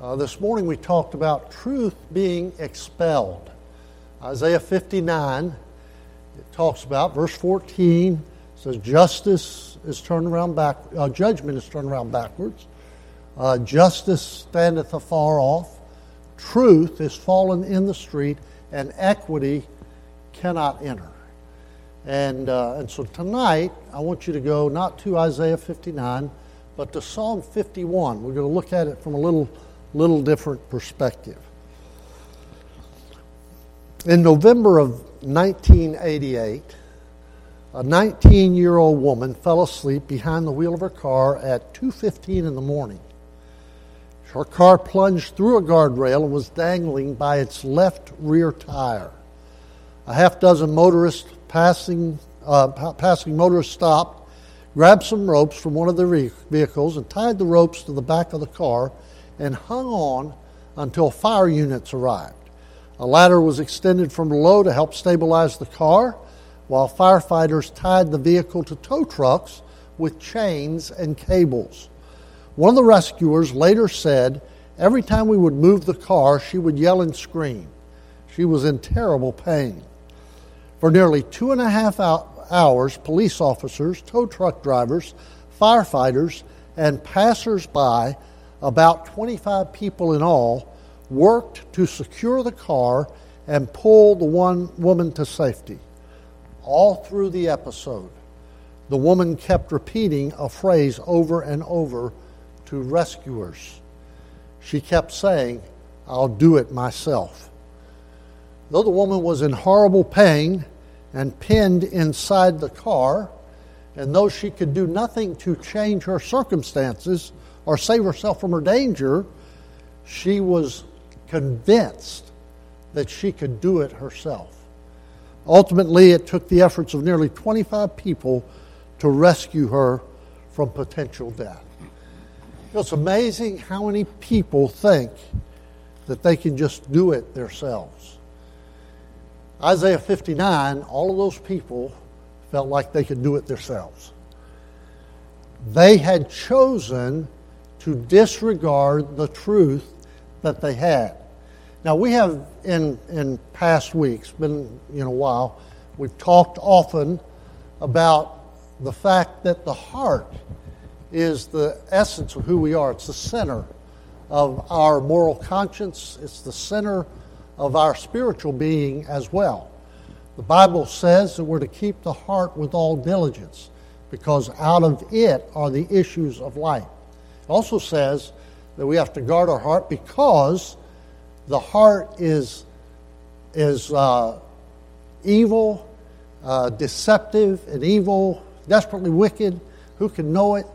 Uh, this morning we talked about truth being expelled. Isaiah 59, it talks about, verse 14 says, Justice is turned around back, uh, judgment is turned around backwards. Uh, justice standeth afar off. Truth is fallen in the street, and equity cannot enter. And, uh, and so tonight, I want you to go not to Isaiah 59, but to Psalm 51. We're going to look at it from a little, little different perspective. In November of 1988, a 19 year old woman fell asleep behind the wheel of her car at 2.15 in the morning. Her car plunged through a guardrail and was dangling by its left rear tire. A half dozen motorists passing, uh, passing motorists stopped, grabbed some ropes from one of their vehicles, and tied the ropes to the back of the car and hung on until fire units arrived. A ladder was extended from below to help stabilize the car, while firefighters tied the vehicle to tow trucks with chains and cables. One of the rescuers later said, Every time we would move the car, she would yell and scream. She was in terrible pain. For nearly two and a half hours, police officers, tow truck drivers, firefighters, and passers-by, about 25 people in all, worked to secure the car and pull the one woman to safety. All through the episode, the woman kept repeating a phrase over and over to rescuers. She kept saying, I'll do it myself. Though the woman was in horrible pain and pinned inside the car, and though she could do nothing to change her circumstances or save herself from her danger, she was convinced that she could do it herself. Ultimately, it took the efforts of nearly 25 people to rescue her from potential death. It's amazing how many people think that they can just do it themselves. Isaiah 59, all of those people felt like they could do it themselves. They had chosen to disregard the truth that they had. Now, we have in, in past weeks, been know, a while, we've talked often about the fact that the heart is the essence of who we are. It's the center of our moral conscience, it's the center of our spiritual being as well. The Bible says that we're to keep the heart with all diligence because out of it are the issues of life. Also says that we have to guard our heart because the heart is, is uh, evil, uh, deceptive, and evil, desperately wicked. Who can know it?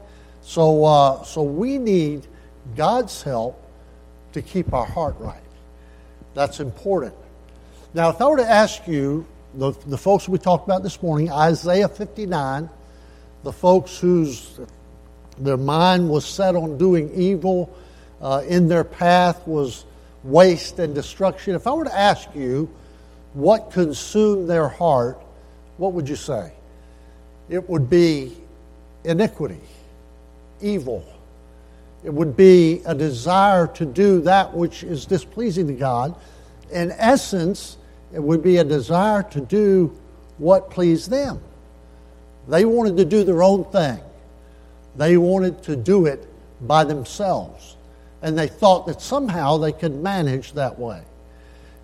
So, uh, so we need God's help to keep our heart right. That's important. Now, if I were to ask you, the, the folks we talked about this morning, Isaiah 59, the folks whose their mind was set on doing evil, uh, in their path was waste and destruction. If I were to ask you what consumed their heart, what would you say? It would be iniquity, evil, it would be a desire to do that which is displeasing to God. In essence, it would be a desire to do what pleased them. They wanted to do their own thing, they wanted to do it by themselves. And they thought that somehow they could manage that way.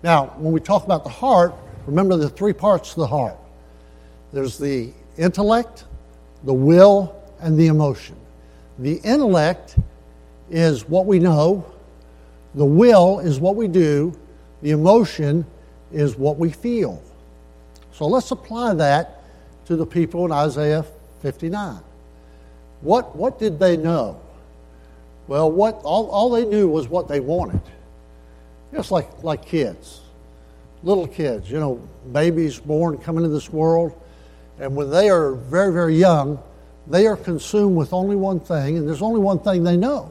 Now, when we talk about the heart, remember the three parts of the heart there's the intellect, the will, and the emotion. The intellect is what we know, the will is what we do, the emotion is what we feel. So let's apply that to the people in Isaiah 59. What, what did they know? Well, what, all, all they knew was what they wanted. Just like, like kids, little kids, you know, babies born coming into this world. And when they are very, very young, they are consumed with only one thing, and there's only one thing they know.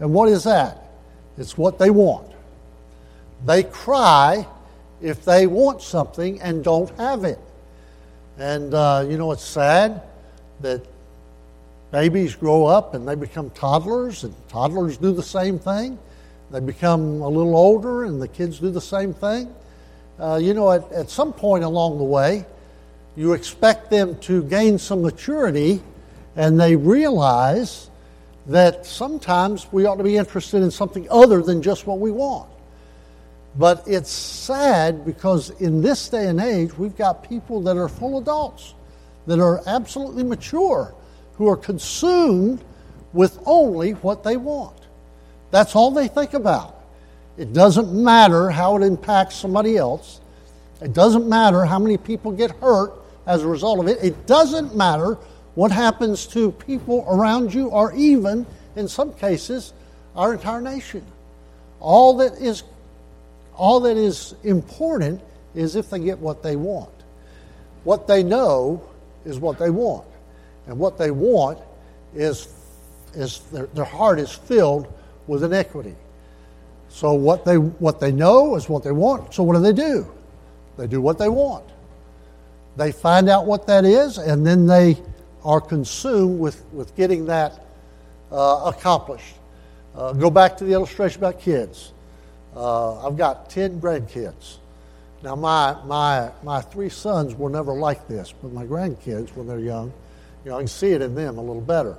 And what is that? It's what they want. They cry if they want something and don't have it. And, uh, you know, it's sad that babies grow up and they become toddlers, and toddlers do the same thing. They become a little older, and the kids do the same thing. Uh, you know, at, at some point along the way, you expect them to gain some maturity, and they realize that sometimes we ought to be interested in something other than just what we want. But it's sad because in this day and age, we've got people that are full adults, that are absolutely mature, who are consumed with only what they want. That's all they think about. It doesn't matter how it impacts somebody else. It doesn't matter how many people get hurt as a result of it. It doesn't matter what happens to people around you or even, in some cases, our entire nation. All that is all that is important is if they get what they want. What they know is what they want. And what they want is, is their, their heart is filled with iniquity. So what they, what they know is what they want. So what do they do? They do what they want. They find out what that is, and then they are consumed with, with getting that uh, accomplished. Uh, go back to the illustration about kids. Uh, I've got 10 grandkids. Now, my, my, my three sons were never like this, but my grandkids, when they're young, you know, I can see it in them a little better.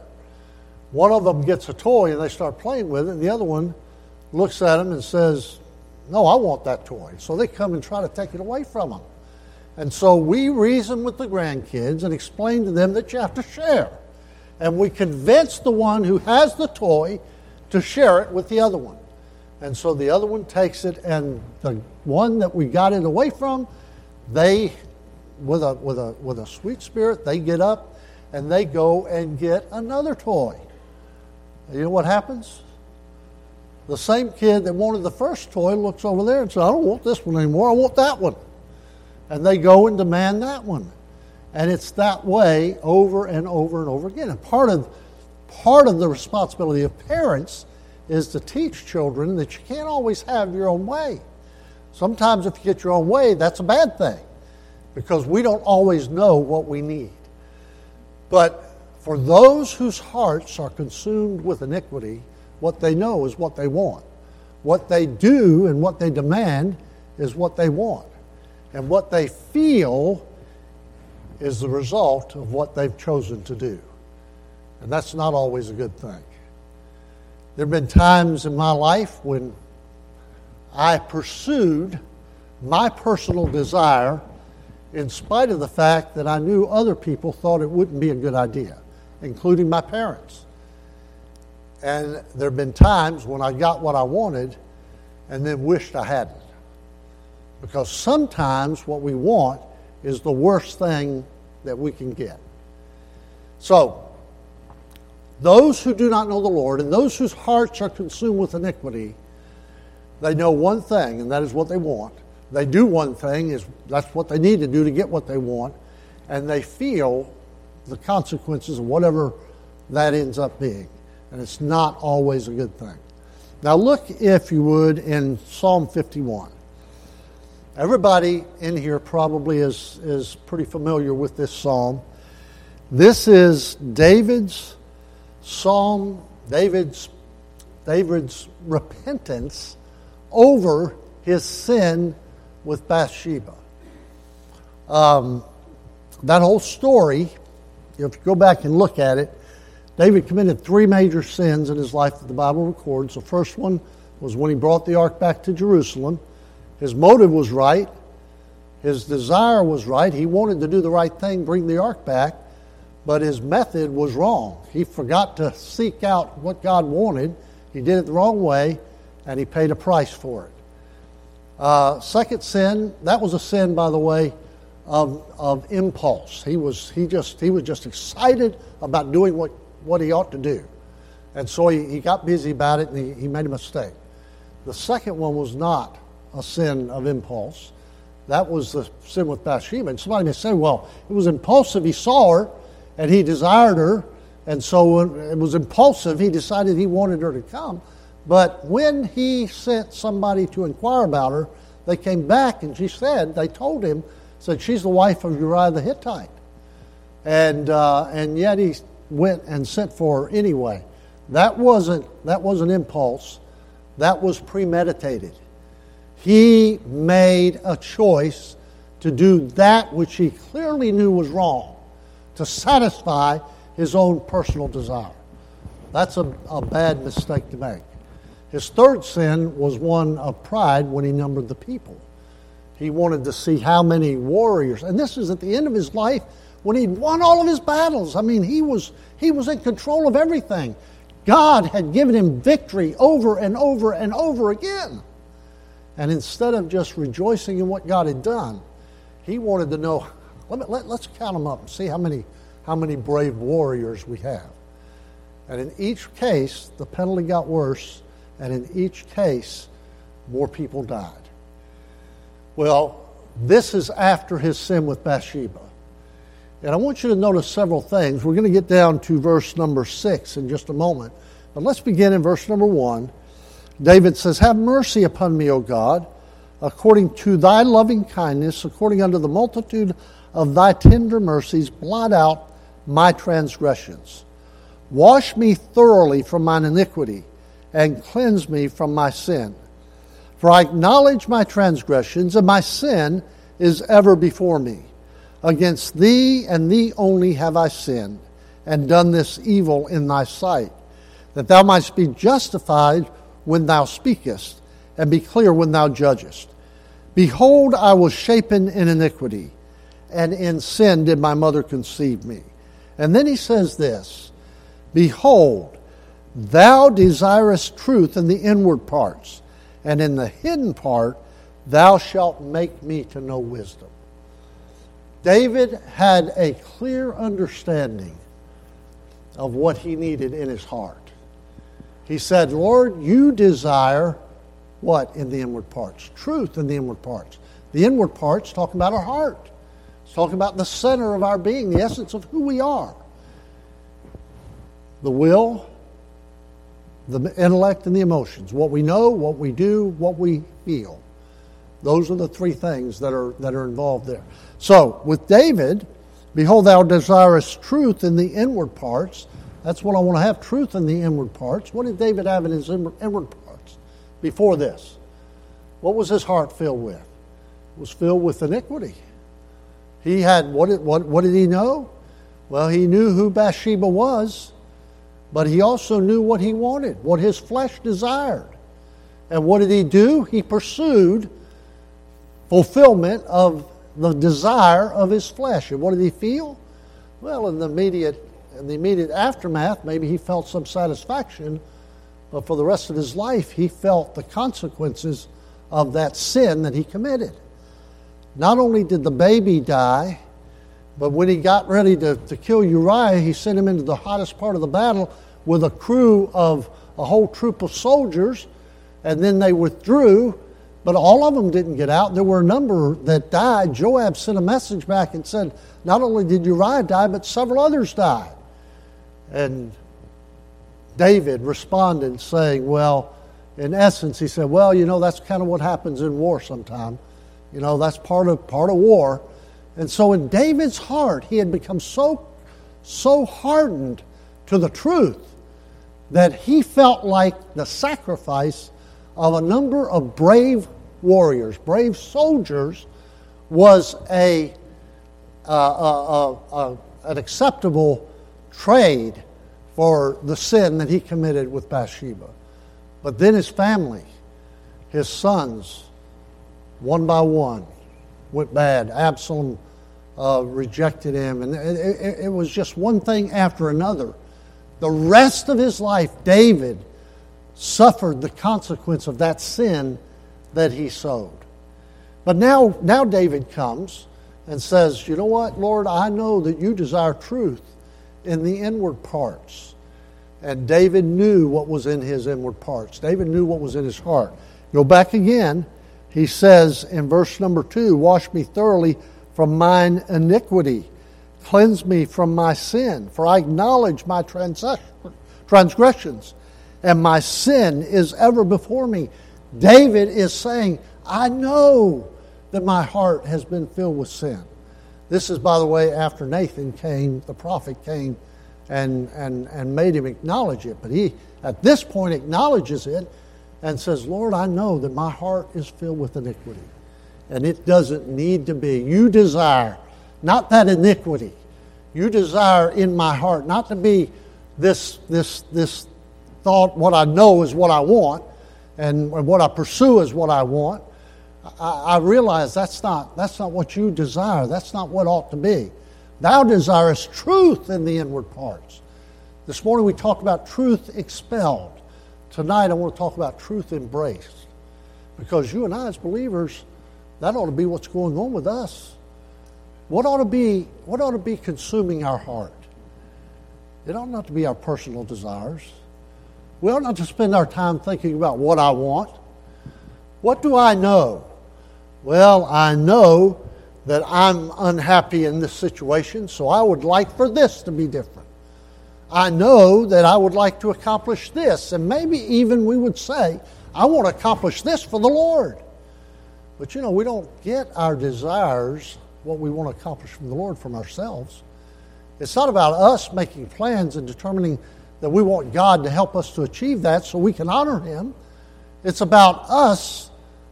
One of them gets a toy and they start playing with it, and the other one looks at them and says, No, I want that toy. So they come and try to take it away from them. And so we reason with the grandkids and explain to them that you have to share. And we convince the one who has the toy to share it with the other one. And so the other one takes it, and the one that we got it away from, they, with a, with a, with a sweet spirit, they get up and they go and get another toy. You know what happens? The same kid that wanted the first toy looks over there and says, I don't want this one anymore, I want that one. And they go and demand that one. And it's that way over and over and over again. And part of, part of the responsibility of parents is to teach children that you can't always have your own way. Sometimes, if you get your own way, that's a bad thing because we don't always know what we need. But for those whose hearts are consumed with iniquity, what they know is what they want. What they do and what they demand is what they want. And what they feel is the result of what they've chosen to do. And that's not always a good thing. There have been times in my life when I pursued my personal desire in spite of the fact that I knew other people thought it wouldn't be a good idea, including my parents. And there have been times when I got what I wanted and then wished I hadn't. Because sometimes what we want is the worst thing that we can get. So, those who do not know the Lord and those whose hearts are consumed with iniquity, they know one thing, and that is what they want. They do one thing, is that's what they need to do to get what they want, and they feel the consequences of whatever that ends up being. And it's not always a good thing. Now, look, if you would, in Psalm 51. Everybody in here probably is, is pretty familiar with this psalm. This is David's psalm, David's, David's repentance over his sin with Bathsheba. Um, that whole story, if you go back and look at it, David committed three major sins in his life that the Bible records. The first one was when he brought the ark back to Jerusalem. His motive was right, his desire was right. He wanted to do the right thing, bring the ark back but his method was wrong. He forgot to seek out what God wanted. He did it the wrong way, and he paid a price for it. Uh, second sin, that was a sin, by the way, of, of impulse. He was, he, just, he was just excited about doing what, what he ought to do. And so he, he got busy about it and he, he made a mistake. The second one was not a sin of impulse. That was the sin with Bathsheba. And somebody may say, well, it was impulsive. He saw her and he desired her, and so it was impulsive. He decided he wanted her to come. But when he sent somebody to inquire about her, they came back and she said, they told him, said, she's the wife of Uriah the Hittite. And, uh, and yet he went and sent for her anyway. That wasn't, that was an impulse. That was premeditated. He made a choice to do that which he clearly knew was wrong, to satisfy his own personal desire. That's a, a bad mistake to make. His third sin was one of pride when he numbered the people. He wanted to see how many warriors, and this is at the end of his life when he'd won all of his battles. I mean, he was, he was in control of everything. God had given him victory over and over and over again. And instead of just rejoicing in what God had done, he wanted to know let me, let, us count them up and see how many, how many brave warriors we have. And in each case, the penalty got worse, and in each case, more people died. Well, this is after his sin with Bathsheba. And I want you to notice several things. We're going to get down to verse number six in just a moment. But let's begin in verse number one. David says, Have mercy upon me, O God, according to thy loving kindness, according unto the multitude of thy tender mercies, blot out my transgressions. Wash me thoroughly from mine iniquity, and cleanse me from my sin. For I acknowledge my transgressions, and my sin is ever before me. Against thee and thee only have I sinned, and done this evil in thy sight, that thou mightst be justified when thou speakest, and be clear when thou judgest. Behold, I was shapen in iniquity, and in sin did my mother conceive me. And then he says this Behold, thou desirest truth in the inward parts, and in the hidden part thou shalt make me to know wisdom. David had a clear understanding of what he needed in his heart. He said, Lord, you desire what in the inward parts? Truth in the inward parts. The inward parts talking about our heart. It's talking about the center of our being, the essence of who we are. The will, the intellect, and the emotions. What we know, what we do, what we feel. Those are the three things that are, that are involved there. So, with David, behold, thou desirest truth in the inward parts that's what I want to have truth in the inward parts. What did David have in his inward parts before this? What was his heart filled with? It was filled with iniquity. He had, what did, what, what did he know? Well, he knew who Bathsheba was, but he also knew what he wanted, what his flesh desired. And what did he do? He pursued fulfillment of the desire of his flesh. And what did he feel? Well, in the immediate in the immediate aftermath, maybe he felt some satisfaction, but for the rest of his life, he felt the consequences of that sin that he committed. Not only did the baby die, but when he got ready to, to kill Uriah, he sent him into the hottest part of the battle with a crew of a whole troop of soldiers, and then they withdrew, but all of them didn't get out. There were a number that died. Joab sent a message back and said, Not only did Uriah die, but several others died. And David responded saying, Well, in essence, he said, Well, you know, that's kind of what happens in war sometime. You know, that's part of part of war. And so in David's heart, he had become so so hardened to the truth that he felt like the sacrifice of a number of brave warriors, brave soldiers, was a, uh, uh, an acceptable trade for the sin that he committed with Bathsheba. But then his family, his sons, one by one, went bad. Absalom uh, rejected him, and it, it, it was just one thing after another. The rest of his life, David suffered the consequence of that sin that he sowed. But now, now David comes and says, You know what, Lord, I know that you desire truth in the inward parts. And David knew what was in his inward parts. David knew what was in his heart. Go back again. He says in verse number two, Wash me thoroughly from mine iniquity, cleanse me from my sin, for I acknowledge my transgressions, and my sin is ever before me. David is saying, I know that my heart has been filled with sin. This is, by the way, after Nathan came, the prophet came and, and, and made him acknowledge it. But he, at this point, acknowledges it and says, Lord, I know that my heart is filled with iniquity. And it doesn't need to be. You desire not that iniquity. You desire in my heart not to be this, this, this thought, what I know is what I want, and what I pursue is what I want. I, I realize that's not, that's not what you desire. That's not what ought to be. Thou desirest truth in the inward parts. This morning we talked about truth expelled. Tonight I want to talk about truth embraced. Because you and I, as believers, that ought to be what's going on with us. What ought to be, what ought to be consuming our heart? It ought not to be our personal desires. We ought not to spend our time thinking about what I want. What do I know? Well, I know that I'm unhappy in this situation, so I would like for this to be different. I know that I would like to accomplish this, and maybe even we would say, I want to accomplish this for the Lord. But you know, we don't get our desires, what we want to accomplish from the Lord, from ourselves. It's not about us making plans and determining that we want God to help us to achieve that so we can honor Him. It's about us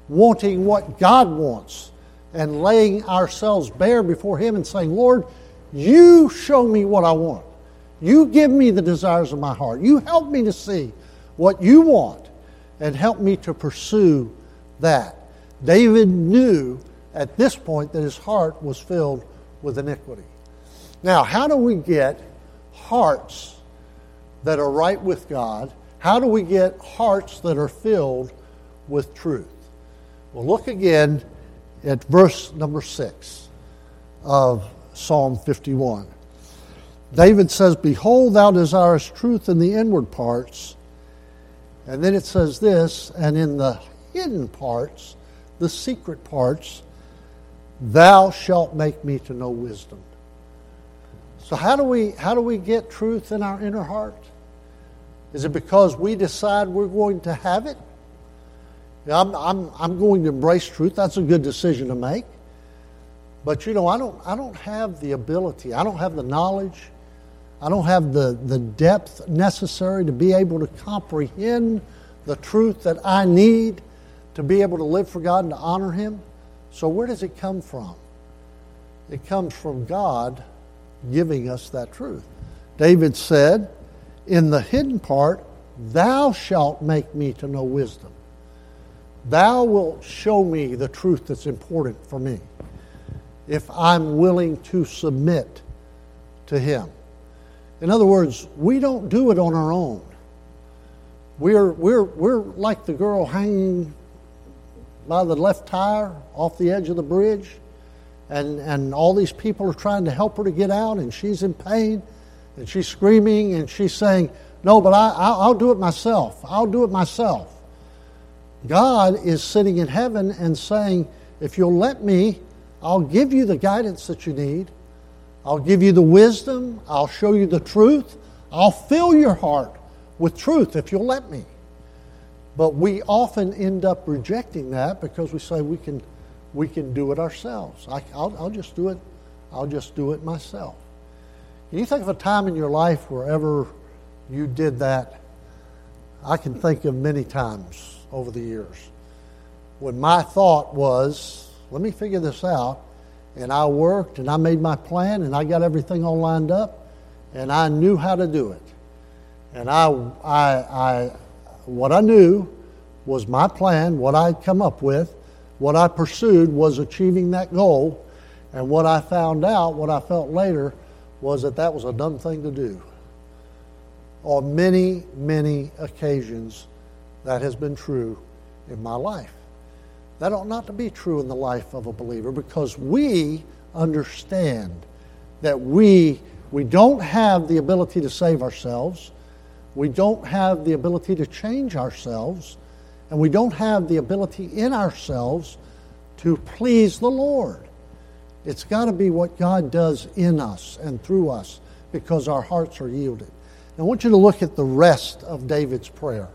wanting what God wants and laying ourselves bare before Him and saying, Lord, you show me what I want. You give me the desires of my heart. You help me to see what you want and help me to pursue that. David knew at this point that his heart was filled with iniquity. Now, how do we get hearts that are right with God? How do we get hearts that are filled with truth? Well, look again at verse number 6 of Psalm 51. David says, Behold, thou desirest truth in the inward parts. And then it says this, and in the hidden parts, the secret parts, thou shalt make me to know wisdom. So how do we how do we get truth in our inner heart? Is it because we decide we're going to have it? I'm, I'm, I'm going to embrace truth. That's a good decision to make. But you know, I don't, I don't have the ability, I don't have the knowledge, I don't have the, the depth necessary to be able to comprehend the truth that I need to be able to live for God and to honor Him. So, where does it come from? It comes from God giving us that truth. David said, In the hidden part, thou shalt make me to know wisdom. Thou wilt show me the truth that's important for me if I'm willing to submit to Him. In other words, we don't do it on our own. We're, we're, we're like the girl hanging by the left tire off the edge of the bridge, and, and all these people are trying to help her to get out, and she's in pain, and she's screaming, and she's saying, No, but I, I'll do it myself. I'll do it myself. God is sitting in heaven and saying, If you'll let me, I'll give you the guidance that you need. I'll give you the wisdom. I'll show you the truth. I'll fill your heart with truth if you'll let me. But we often end up rejecting that because we say we can, we can do it ourselves. I, will I'll just do it. I'll just do it myself. Can you think of a time in your life wherever you did that? I can think of many times over the years. When my thought was, let me figure this out, and I worked and I made my plan and I got everything all lined up and I knew how to do it. And I, I, I, what I knew was my plan, what I'd come up with, what I pursued was achieving that goal. And what I found out, what I felt later, was that that was a dumb thing to do. On many, many occasions, that has been true in my life. That ought not to be true in the life of a believer because we understand that we, we don't have the ability to save ourselves, we don't have the ability to change ourselves, and we don't have the ability in ourselves to please the Lord. It's got to be what God does in us and through us because our hearts are yielded. I want you to look at the rest of David's prayer.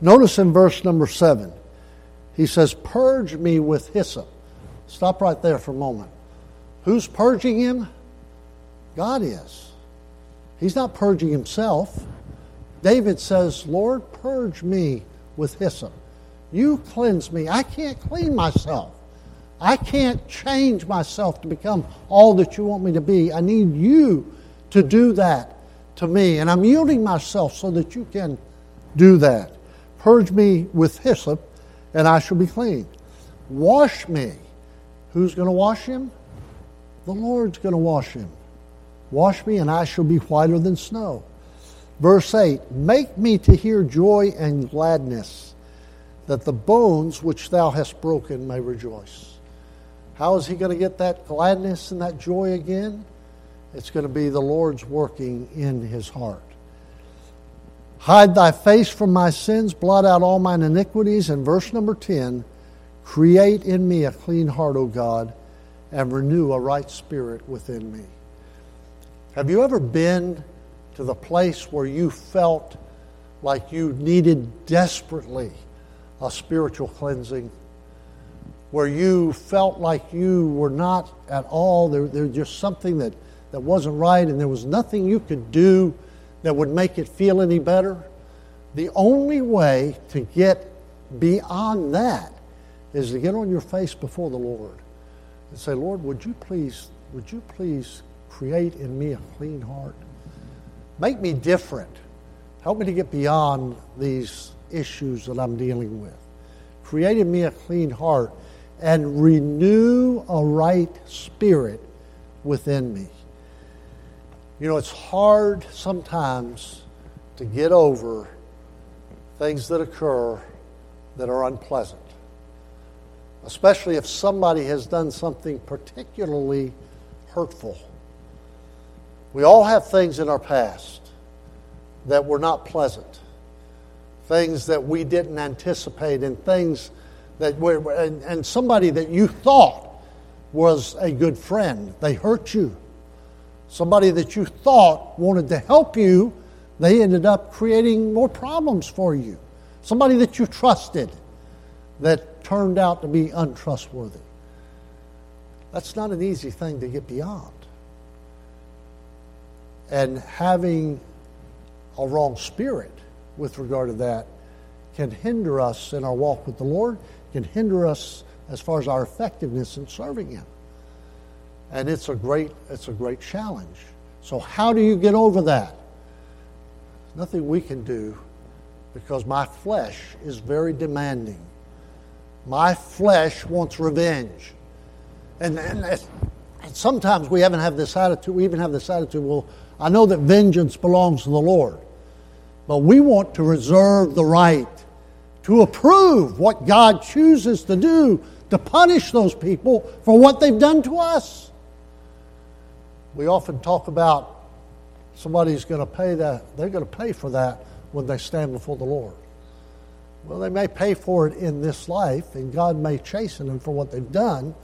Notice in verse number seven, he says, Purge me with hyssop. Stop right there for a moment. Who's purging him? God is. He's not purging himself. David says, Lord, purge me with hyssop. You cleanse me. I can't clean myself. I can't change myself to become all that you want me to be. I need you to do that to me. And I'm yielding myself so that you can do that. Purge me with hyssop, and I shall be clean. Wash me. Who's going to wash him? The Lord's going to wash him. Wash me, and I shall be whiter than snow. Verse 8 Make me to hear joy and gladness, that the bones which thou hast broken may rejoice. How is he going to get that gladness and that joy again? It's going to be the Lord's working in his heart. Hide thy face from my sins, blot out all mine iniquities. And verse number 10 Create in me a clean heart, O God, and renew a right spirit within me. Have you ever been to the place where you felt like you needed desperately a spiritual cleansing? Where you felt like you were not at all, there, there was just something that, that wasn't right, and there was nothing you could do that would make it feel any better? The only way to get beyond that is to get on your face before the Lord and say, Lord, would you please, would you please create in me a clean heart? Make me different. Help me to get beyond these issues that I'm dealing with. Create in me a clean heart and renew a right spirit within me. You know, it's hard sometimes to get over things that occur that are unpleasant especially if somebody has done something particularly hurtful. We all have things in our past that were not pleasant, things that we didn't anticipate, and things that were, and, and somebody that you thought was a good friend, they hurt you. Somebody that you thought wanted to help you, they ended up creating more problems for you. Somebody that you trusted that turned out to be untrustworthy. That's not an easy thing to get beyond. And having a wrong spirit with regard to that can hinder us in our walk with the Lord, can hinder us as far as our effectiveness in serving Him. And it's a great, it's a great challenge. So, how do you get over that? Nothing we can do because my flesh is very demanding. My flesh wants revenge. And, and, and sometimes we haven't have this attitude, we even have this attitude, well, I know that vengeance belongs to the Lord. But we want to reserve the right to approve what God chooses to do to punish those people for what they've done to us. We often talk about somebody's going to pay that, they're going to pay for that when they stand before the Lord. Well, they may pay for it in this life, and God may chasten them for what they've done,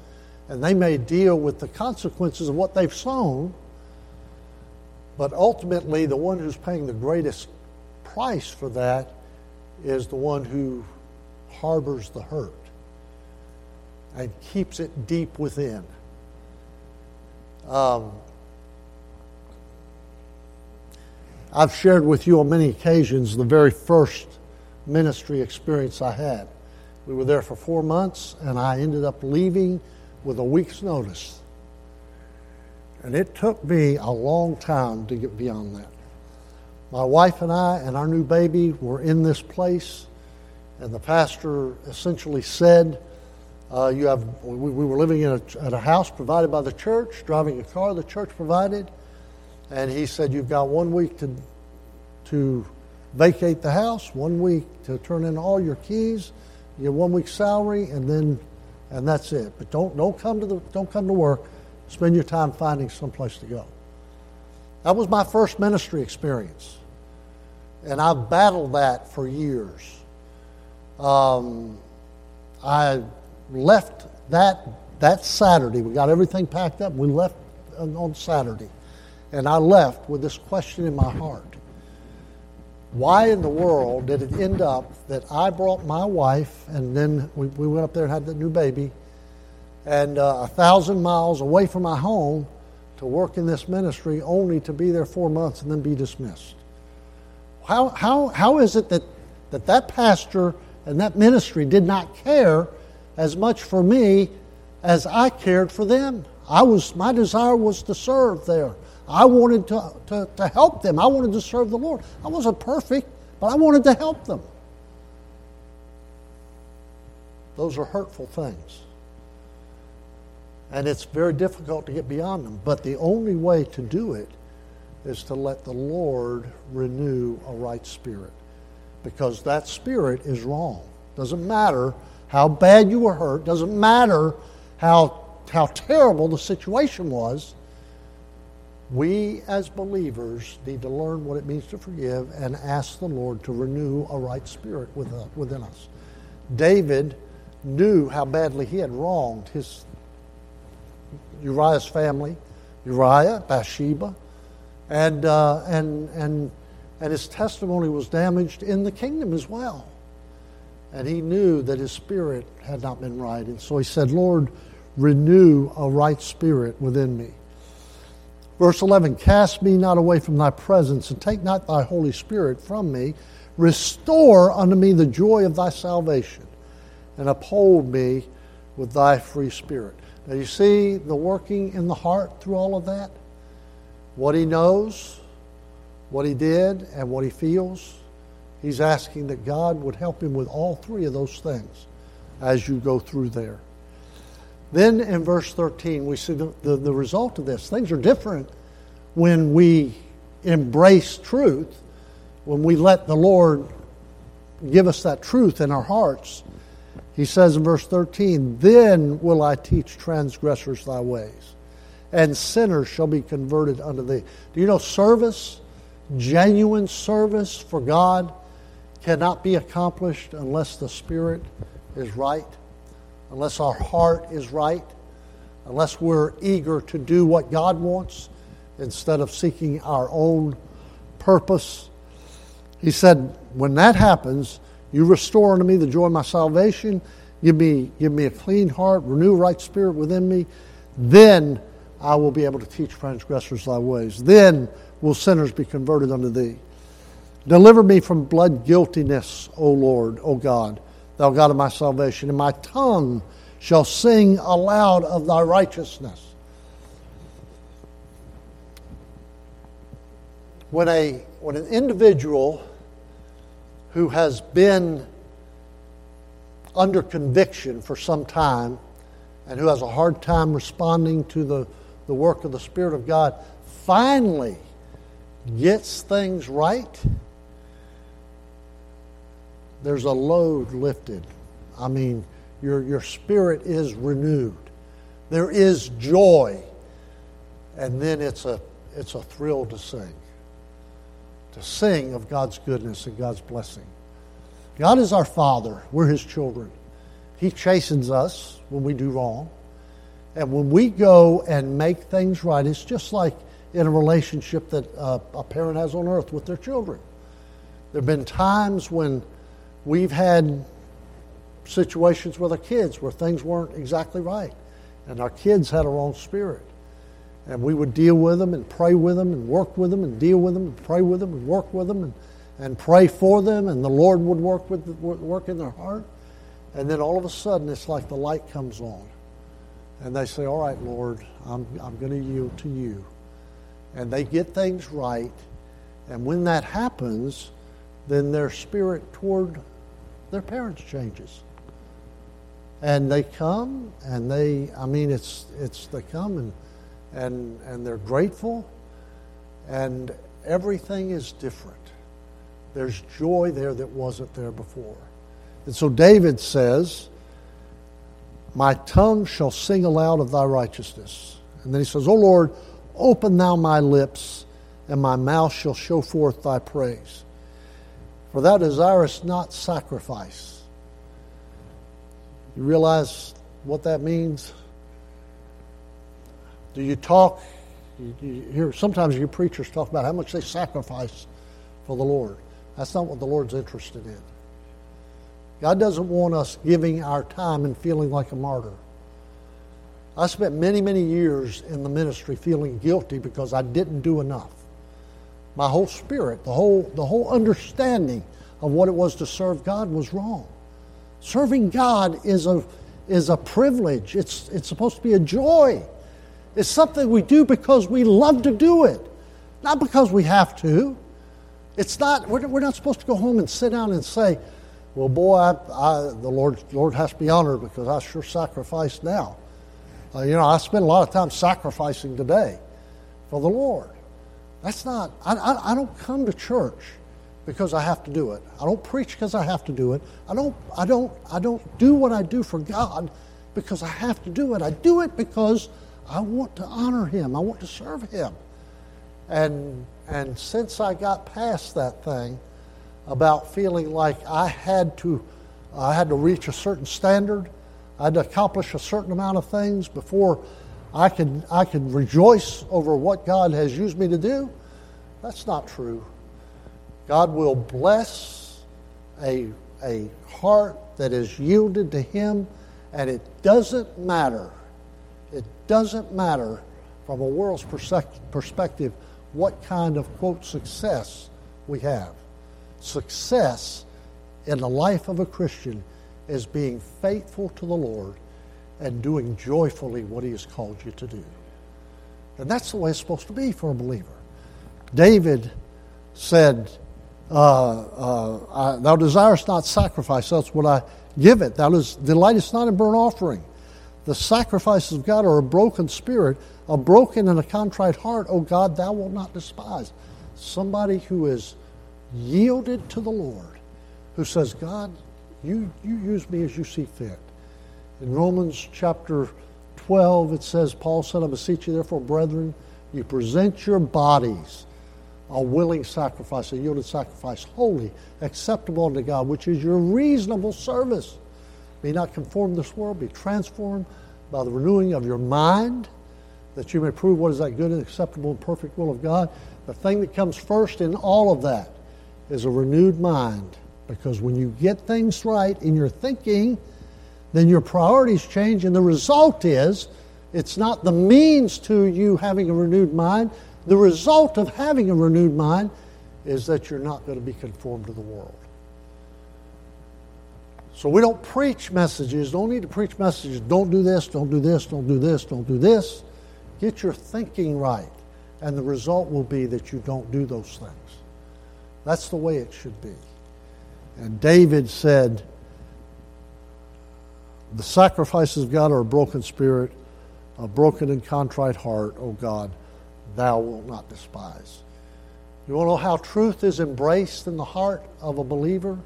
and they may deal with the consequences of what they've sown. But ultimately, the one who's paying the greatest price for that is the one who harbors the hurt and keeps it deep within. Um, I've shared with you on many occasions the very first ministry experience I had. We were there for four months, and I ended up leaving with a week's notice. And it took me a long time to get beyond that. My wife and I and our new baby were in this place, and the pastor essentially said, uh, "You have." We, we were living in a, at a house provided by the church, driving a car the church provided, and he said, "You've got one week to to vacate the house, one week to turn in all your keys, your one week salary, and then and that's it. But don't don't come to the don't come to work. Spend your time finding someplace to go. That was my first ministry experience, and I've battled that for years. Um, I left that that Saturday. We got everything packed up. We left on Saturday, and I left with this question in my heart why in the world did it end up that I brought my wife and then we, we went up there and had the new baby and uh, a thousand miles away from my home to work in this ministry only to be there four months and then be dismissed? How, how, how is it that, that that pastor and that ministry did not care as much for me as I cared for them. I was my desire was to serve there. I wanted to, to, to help them. I wanted to serve the Lord. I wasn't perfect, but I wanted to help them. Those are hurtful things. And it's very difficult to get beyond them. But the only way to do it is to let the Lord renew a right spirit. Because that spirit is wrong. Doesn't matter how bad you were hurt, doesn't matter how, how terrible the situation was. We as believers need to learn what it means to forgive and ask the Lord to renew a right spirit within us. David knew how badly he had wronged his Uriah's family, Uriah, Bathsheba, and, uh, and, and, and his testimony was damaged in the kingdom as well. And he knew that his spirit had not been right. And so he said, Lord, renew a right spirit within me. Verse 11 Cast me not away from thy presence, and take not thy Holy Spirit from me. Restore unto me the joy of thy salvation, and uphold me with thy free spirit. Now, you see the working in the heart through all of that? What he knows, what he did, and what he feels. He's asking that God would help him with all three of those things as you go through there. Then in verse 13, we see the, the, the result of this. Things are different when we embrace truth, when we let the Lord give us that truth in our hearts he says in verse 13, Then will I teach transgressors thy ways, and sinners shall be converted unto thee. Do you know service, genuine service for God, cannot be accomplished unless the Spirit is right, unless our heart is right, unless we're eager to do what God wants instead of seeking our own purpose. He said, When that happens, you restore unto me the joy of my salvation. Give me, give me a clean heart, renew right spirit within me. Then I will be able to teach transgressors thy ways. Then will sinners be converted unto thee. Deliver me from blood guiltiness, O Lord, O God, thou God of my salvation, and my tongue shall sing aloud of thy righteousness. When, a, when an individual who has been under conviction for some time and who has a hard time responding to the, the work of the Spirit of God finally gets things right, there's a load lifted. I mean, your, your spirit is renewed. There is joy. And then it's a, it's a thrill to sing to sing of God's goodness and God's blessing. God is our Father. We're His children. He chastens us when we do wrong. And when we go and make things right, it's just like in a relationship that uh, a parent has on earth with their children. There have been times when we've had situations with our kids where things weren't exactly right, and our kids had a wrong spirit. And we would deal with them and pray with them and work with them and deal with them and pray with them and work with them and, and pray for them, and the Lord would work, with, work in their heart. And then all of a sudden, it's like the light comes on. And they say, All right, Lord, I'm, I'm going to yield to you. And they get things right. And when that happens, then their spirit toward their parents changes. And they come and they, I mean, it's, it's they come and and, and they're grateful, and everything is different. There's joy there that wasn't there before. And so David says, My tongue shall sing aloud of thy righteousness. And then he says, O Lord, open thou my lips, and my mouth shall show forth thy praise. For thou desirest not sacrifice. You realize what that means? Do you talk? You, you hear sometimes your preachers talk about how much they sacrifice for the Lord. That's not what the Lord's interested in. God doesn't want us giving our time and feeling like a martyr. I spent many, many years in the ministry feeling guilty because I didn't do enough. My whole spirit, the whole, the whole understanding of what it was to serve God was wrong. Serving God is a, is a privilege, it's, it's supposed to be a joy. It's something we do because we love to do it, not because we have to. It's not, we're, we're not supposed to go home and sit down and say, well, boy, I, I, the Lord, Lord has to be honored because I sure sacrificed now. Uh, you know, I spent a lot of time sacrificing today for the Lord. That's not, I, I, I don't come to church because I have to do it. I don't preach because I have to do it. I don't, I don't, I don't do what I do for God because I have to do it. I do it because I want to honor Him. I want to serve Him. And, and since I got past that thing about feeling like I had to, I had to reach a certain standard, I had to accomplish a certain amount of things before I can, I could rejoice over what God has used me to do, that's not true. God will bless a, a heart that is yielded to Him, and it doesn't matter. It doesn't matter from a world's perspective what kind of, quote, success we have. Success in the life of a Christian is being faithful to the Lord and doing joyfully what He has called you to do. And that's the way it's supposed to be for a believer. David said, uh, uh, Thou desirest not sacrifice, that's what I give it. Thou delightest not in burnt offering. The sacrifices of God are a broken spirit, a broken and a contrite heart, O God, thou wilt not despise. Somebody who is yielded to the Lord, who says, God, you, you use me as you see fit. In Romans chapter 12, it says, Paul said, I beseech you, therefore, brethren, you present your bodies a willing sacrifice, a yielded sacrifice, holy, acceptable unto God, which is your reasonable service. Be not conformed to this world, be transformed by the renewing of your mind, that you may prove what is that good and acceptable and perfect will of God. The thing that comes first in all of that is a renewed mind. Because when you get things right in your thinking, then your priorities change, and the result is it's not the means to you having a renewed mind. The result of having a renewed mind is that you're not going to be conformed to the world. So we don't preach messages, don't need to preach messages. Don't do this, don't do this, don't do this, don't do this. Get your thinking right, and the result will be that you don't do those things. That's the way it should be. And David said, The sacrifices of God are a broken spirit, a broken and contrite heart, O God, thou wilt not despise. You want to know how truth is embraced in the heart of a believer?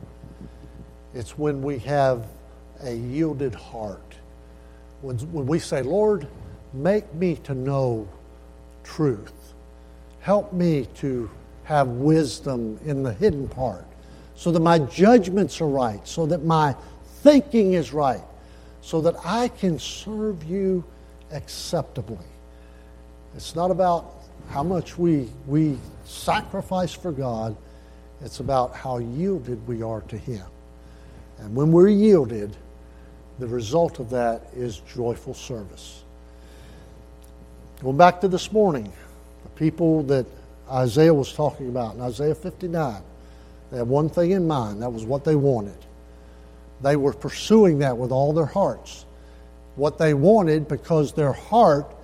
It's when we have a yielded heart. When, when we say, Lord, make me to know truth. Help me to have wisdom in the hidden part so that my judgments are right, so that my thinking is right, so that I can serve you acceptably. It's not about how much we, we sacrifice for God, it's about how yielded we are to Him. And when we're yielded, the result of that is joyful service. Going back to this morning, the people that Isaiah was talking about in Isaiah 59, they had one thing in mind that was what they wanted. They were pursuing that with all their hearts. What they wanted, because their heart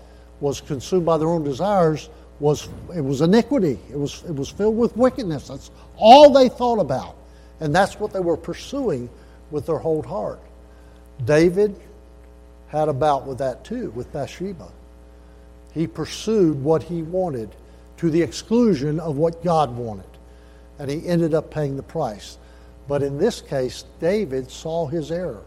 was consumed by their own desires, was it was iniquity. It was, it was filled with wickedness. That's all they thought about. And that's what they were pursuing with their whole heart. David had a bout with that too, with Bathsheba. He pursued what he wanted to the exclusion of what God wanted. And he ended up paying the price. But in this case, David saw his error.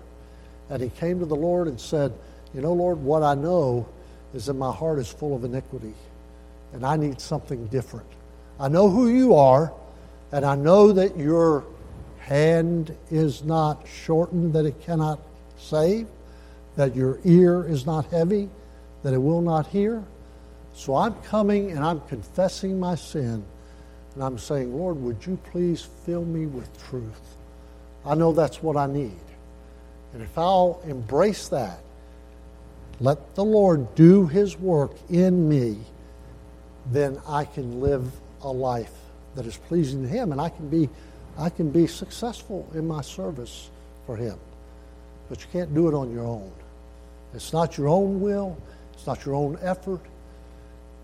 And he came to the Lord and said, You know, Lord, what I know is that my heart is full of iniquity. And I need something different. I know who you are, and I know that your hand is not shortened that it cannot save, that your ear is not heavy, that it will not hear. So I'm coming and I'm confessing my sin, and I'm saying, Lord, would you please fill me with truth? I know that's what I need. And if I'll embrace that, let the Lord do His work in me, then I can live a life that is pleasing to Him, and I can be I can be successful in my service for Him. but you can't do it on your own. It's not your own will, it's not your own effort.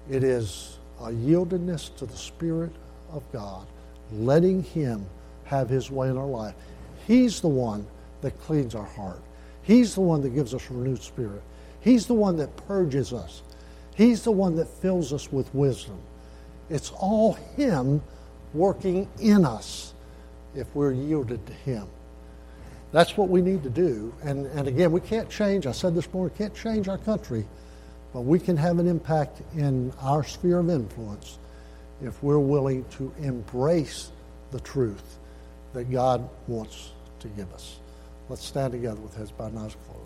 It is a yieldedness to the Spirit of God, letting Him have His way in our life. He's the one that cleans our heart. He's the one that gives us a renewed spirit. He's the one that purges us. He's the one that fills us with wisdom. It's all Him working in us if we're yielded to Him. That's what we need to do. And, and again, we can't change, I said this morning, can't change our country, but we can have an impact in our sphere of influence if we're willing to embrace the truth that God wants to give us. Let's stand together with heads bowed and eyes closed.